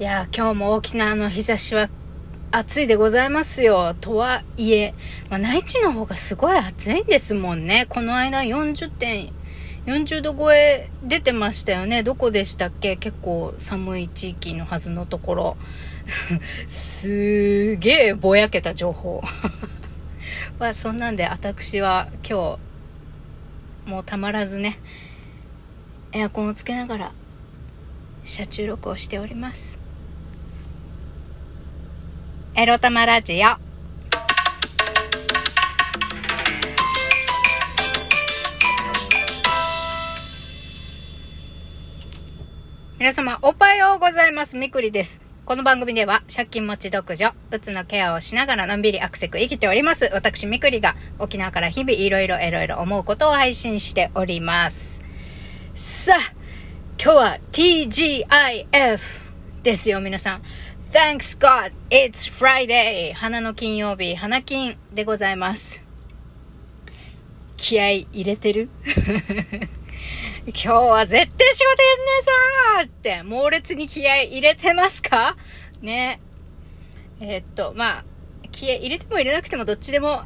いや今日も沖縄の日差しは暑いでございますよ。とはいえ、まあ、内地の方がすごい暑いんですもんね。この間40点、40度超え出てましたよね。どこでしたっけ？結構寒い地域のはずのところ。すげえぼやけた情報。まあそんなんで私は今日、もうたまらずね、エアコンをつけながら車中録をしております。エロ玉ラジオ。皆様、おはようございます。みくりです。この番組では、借金持ち独女、うつのケアをしながらのんびりアクセク生きております。私、みくりが、沖縄から日々いろいろいろいろ思うことを配信しております。さあ、今日は TGIF ですよ、皆さん。Thanks God, it's Friday! 花の金曜日、花金でございます。気合入れてる？今日は絶対仕事やんねえぞって猛烈に気合入れてますか？ね。えー、っと、まあ、気合入れても入れなくてもどっちでも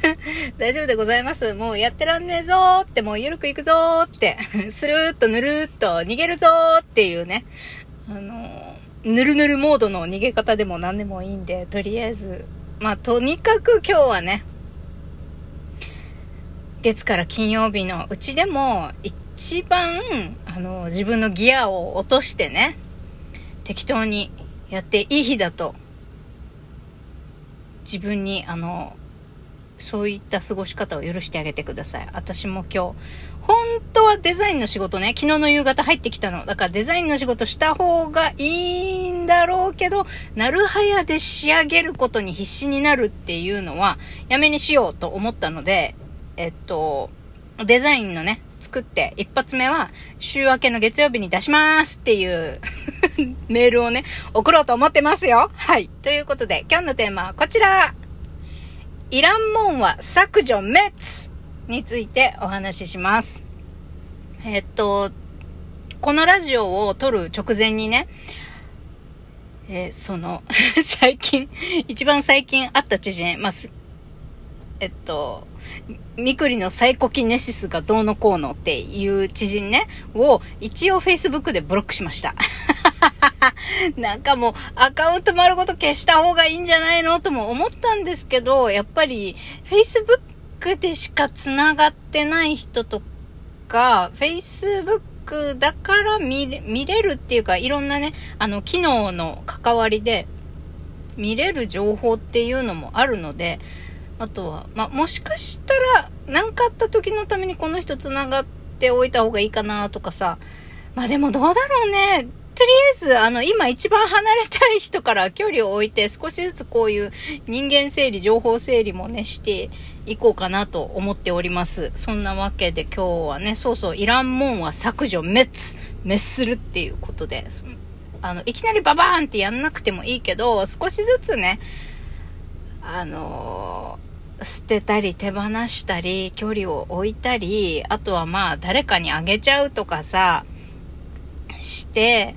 大丈夫でございます。もうやってらんねえぞーって、もうゆるくいくぞーって、スルーっとぬるーっと逃げるぞーっていうね。あのぬるぬるモードの逃げ方でも何でもいいんで、とりあえず、まあ、とにかく今日はね、月から金曜日のうちでも、一番、あの、自分のギアを落としてね、適当にやっていい日だと、自分に、あの、そういった過ごし方を許してあげてください。私も今日、本当はデザインの仕事ね、昨日の夕方入ってきたの。だからデザインの仕事した方がいいんだろうけど、なるはやで仕上げることに必死になるっていうのは、やめにしようと思ったので、えっと、デザインのね、作って一発目は週明けの月曜日に出しますっていう メールをね、送ろうと思ってますよ。はい。ということで、今日のテーマはこちら。いらんもんは削除滅についてお話しします。えっと、このラジオを撮る直前にね、えー、その、最近、一番最近あった知人、まあ、えっと、みくりのサイコキネシスがどうのこうのっていう知人ね、を一応 Facebook でブロックしました。なんかもうアカウント丸ごと消した方がいいんじゃないのとも思ったんですけど、やっぱり Facebook でしか繋がってない人とか、Facebook だから見れ見れるっていうか、いろんなね、あの、機能の関わりで見れる情報っていうのもあるので、あとは、まあ、もしかしたら、何かあった時のためにこの人繋がっておいた方がいいかなとかさ、まあでもどうだろうね。とりあえず、あの、今一番離れたい人から距離を置いて、少しずつこういう人間整理、情報整理もね、していこうかなと思っております。そんなわけで今日はね、そうそう、いらんもんは削除、滅、滅するっていうことで、あの、いきなりババーンってやんなくてもいいけど、少しずつね、あのー、捨てたり手放したり、距離を置いたり、あとはまあ、誰かにあげちゃうとかさ、して、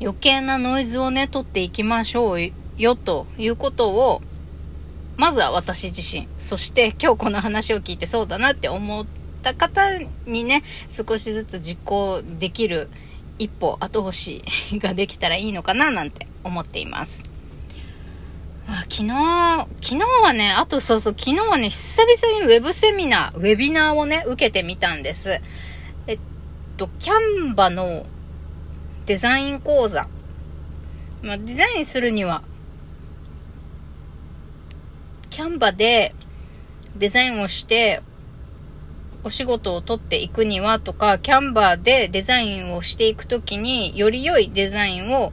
余計なノイズをね、取っていきましょうよ、ということを、まずは私自身、そして今日この話を聞いてそうだなって思った方にね、少しずつ実行できる一歩後押しができたらいいのかななんて思っています。あ昨日、昨日はね、あとそうそう、昨日はね、久々にウェブセミナー、ウェビナーをね、受けてみたんです。えっと、キャンバのデザイン講座。まあ、デザインするには、キャンバでデザインをして、お仕事を取っていくにはとか、キャンバーでデザインをしていくときに、より良いデザインを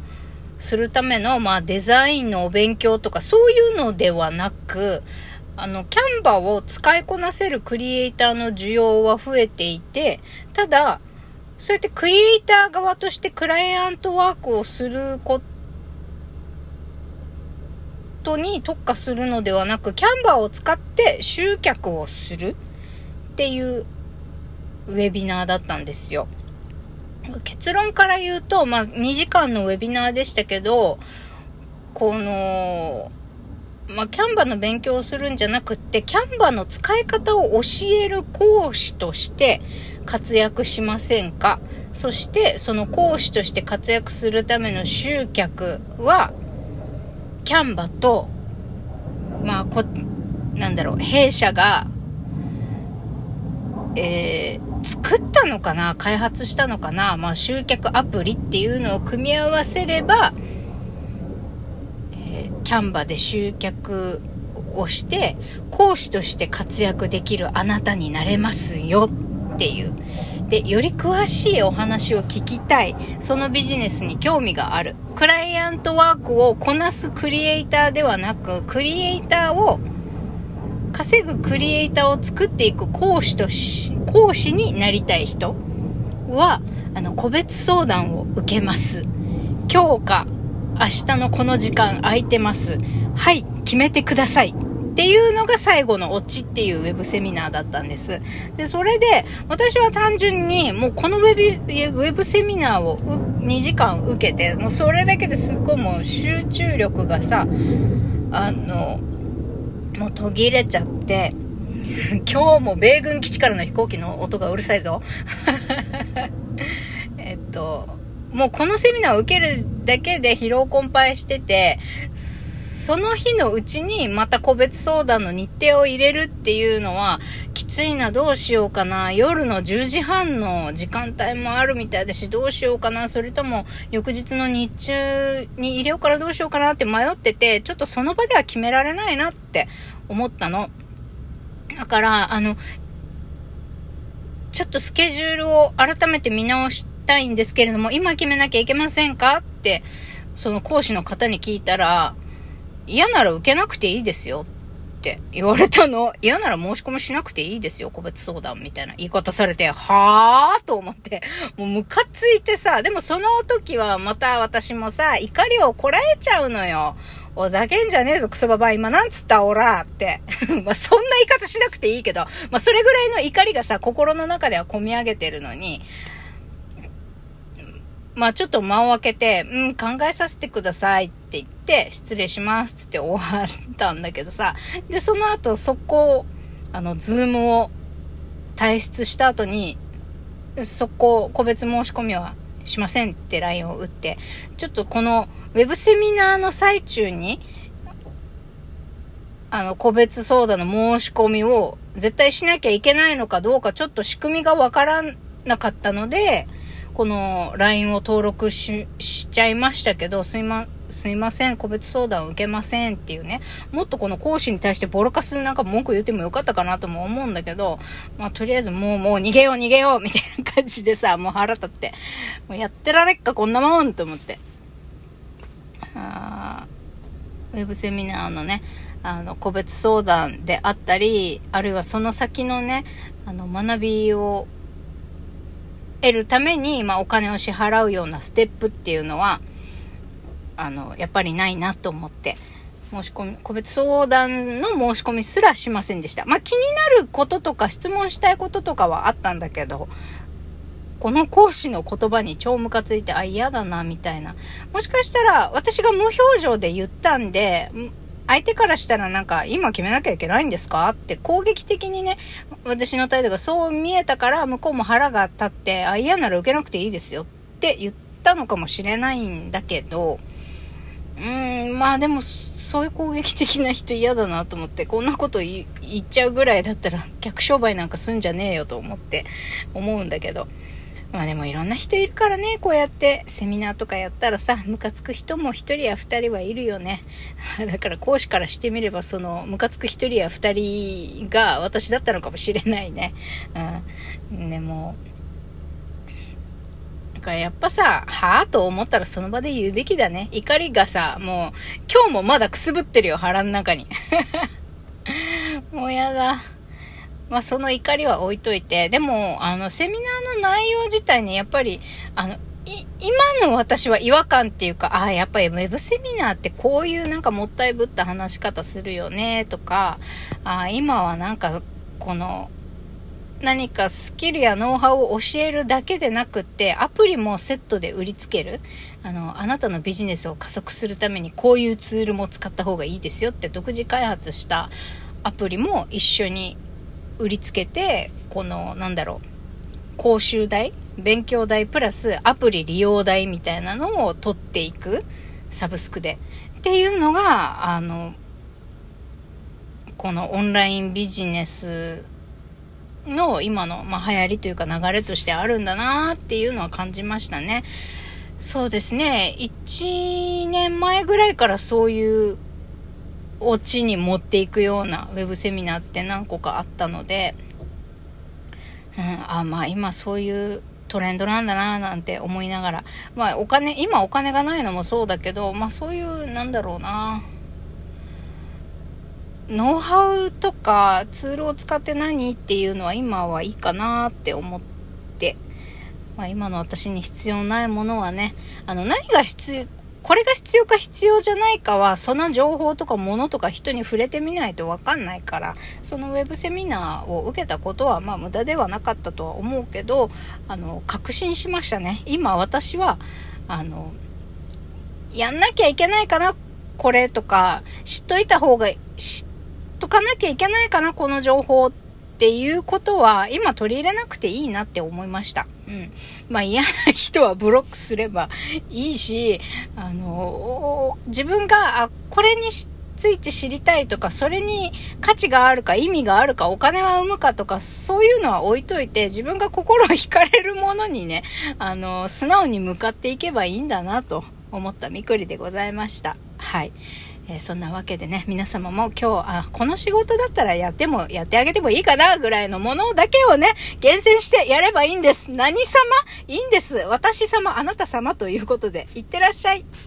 するための、まあ、デザインのお勉強とか、そういうのではなく、あの、キャンバーを使いこなせるクリエイターの需要は増えていて、ただ、そうやってクリエイター側としてクライアントワークをすることに特化するのではなく、キャンバーを使って集客をするっていうウェビナーだったんですよ。結論から言うと、まあ、2時間のウェビナーでしたけど、この、まあ、キャンバの勉強をするんじゃなくって、キャンバの使い方を教える講師として活躍しませんか？そして、その講師として活躍するための集客は、キャンバと、まあ、こ、なんだろう、弊社が、えー、作ったのかな？開発したのかな？まあ、集客アプリっていうのを組み合わせれば、キャンバで集客をして、講師として活躍できるあなたになれますよっていう。で、より詳しいお話を聞きたい。そのビジネスに興味がある。クライアントワークをこなすクリエイターではなく、クリエイターを稼ぐクリエイターを作っていく講師とし、講師になりたい人は、あの、個別相談を受けます。今日か明日のこの時間空いてます。はい、決めてください。っていうのが最後のオチっていうウェブセミナーだったんです。で、それで、私は単純に、もうこのウェブ、ウェブセミナーを2時間受けて、もうそれだけですっごいもう集中力がさ、あの、もう途切れちゃって、今日も米軍基地からの飛行機の音がうるさいぞ。えっと、もうこのセミナーを受けるだけで疲労困憊してて、その日のうちにまた個別相談の日程を入れるっていうのは、きついな、どうしようかな。夜の10時半の時間帯もあるみたいだし、どうしようかな。それとも、翌日の日中に入れようからどうしようかなって迷ってて、ちょっとその場では決められないなって思ったの。だから、あの、ちょっとスケジュールを改めて見直してたいんですけれども、今決めなきゃいけませんか？って、その講師の方に聞いたら、嫌なら受けなくていいですよって言われたの。嫌なら申し込みしなくていいですよ、個別相談みたいな言い方されて、はぁと思って、もうムカついてさ、でもその時はまた私もさ、怒りをこらえちゃうのよ。ふざけんじゃねえぞ、クソババ今なんつったオラって。まあ、そんな言い方しなくていいけど、まあ、それぐらいの怒りがさ、心の中では込み上げてるのに、まあちょっと間を空けて、うん、考えさせてくださいって言って、失礼しますつって終わったんだけどさ、で、その後速攻、あの、 Zoom を退出した後に、速攻、個別申し込みはしませんって LINE を打って、ちょっとこのウェブセミナーの最中に、あの、個別相談の申し込みを絶対しなきゃいけないのかどうか、ちょっと仕組みがわからなかったので、この LINE を登録し、しちゃいましたけど、すいま、すいません、個別相談を受けませんっていうね、もっとこの講師に対してボロカスなんか文句言ってもよかったかなとも思うんだけど、まあとりあえずもうもう逃げよう逃げようみたいな感じでさ、もう腹立って、もうやってられっかこんなもんと思って。あウェブセミナーのね、あの、個別相談であったり、あるいはその先のね、あの、学びを得るために、まあ、お金を支払うようなステップっていうのは、あの、やっぱりないなと思って、申し込み、個別相談の申し込みすらしませんでした。まあ、気になることとか質問したいこととかはあったんだけど、この講師の言葉に超ムカついて、あ、嫌だな、みたいな。もしかしたら、私が無表情で言ったんで、相手からしたらなんか、今決めなきゃいけないんですかって攻撃的にね、私の態度がそう見えたから、向こうも腹が立って、あ、嫌なら受けなくていいですよって言ったのかもしれないんだけど、うーん、まあでも、そういう攻撃的な人嫌だなと思って、こんなこと言っちゃうぐらいだったら、客商売なんかすんじゃねえよと思って、思うんだけど。まあでもいろんな人いるからね、こうやってセミナーとかやったらさ、ムカつく人も一人や二人はいるよね。だから講師からしてみれば、その、ムカつく一人や二人が私だったのかもしれないね。うん。でも、だからやっぱさ、はぁと思ったらその場で言うべきだね。怒りがさ、もう、今日もまだくすぶってるよ、腹の中に。もうやだ。まあ、その怒りは置いといて、でも、あの、セミナーの内容自体にやっぱり、あの、今の私は違和感っていうか、ああ、やっぱりウェブセミナーってこういうなんかもったいぶった話し方するよね、とか、ああ、今はなんか、この、何かスキルやノウハウを教えるだけでなくって、アプリもセットで売りつける。あの、あなたのビジネスを加速するためにこういうツールも使った方がいいですよって独自開発したアプリも一緒に売りつけて、この、なんだろう、講習代勉強代プラスアプリ利用代みたいなのを取っていく。サブスクで。っていうのが、あの、このオンラインビジネスの今の、まあ、流行りというか流れとしてあるんだなっていうのは感じましたね。そうですね。1年前ぐらいからそういうオチに持っていくようなウェブセミナーって何個かあったので、うん、あ、まあ今そういうトレンドなんだななんて思いながら、まあお金、今お金がないのもそうだけど、まあそういう、なんだろうな、ノウハウとかツールを使って何っていうのは今はいいかなって思って、まあ、今の私に必要ないものはね、あの何が必要、これが必要か必要じゃないかは、その情報とか物とか人に触れてみないとわかんないから、そのウェブセミナーを受けたことは、まあ無駄ではなかったとは思うけど、あの、確信しましたね。今私は、あの、やんなきゃいけないかな、これとか、知っといた方が、知っとかなきゃいけないかな、この情報っていうことは、今取り入れなくていいなって思いました。うん。まあ嫌な人はブロックすればいいし、あの、自分が、あ、これについて知りたいとか、それに価値があるか、意味があるか、お金は生むかとか、そういうのは置いといて、自分が心を惹かれるものにね、あの、素直に向かっていけばいいんだなと思ったみくりでございました。はい。えー、そんなわけでね、皆様も今日、あ、この仕事だったらやっても、やってあげてもいいかな、ぐらいのものだけをね、厳選してやればいいんです。何様？いいんです。私様、あなた様ということで、いってらっしゃい。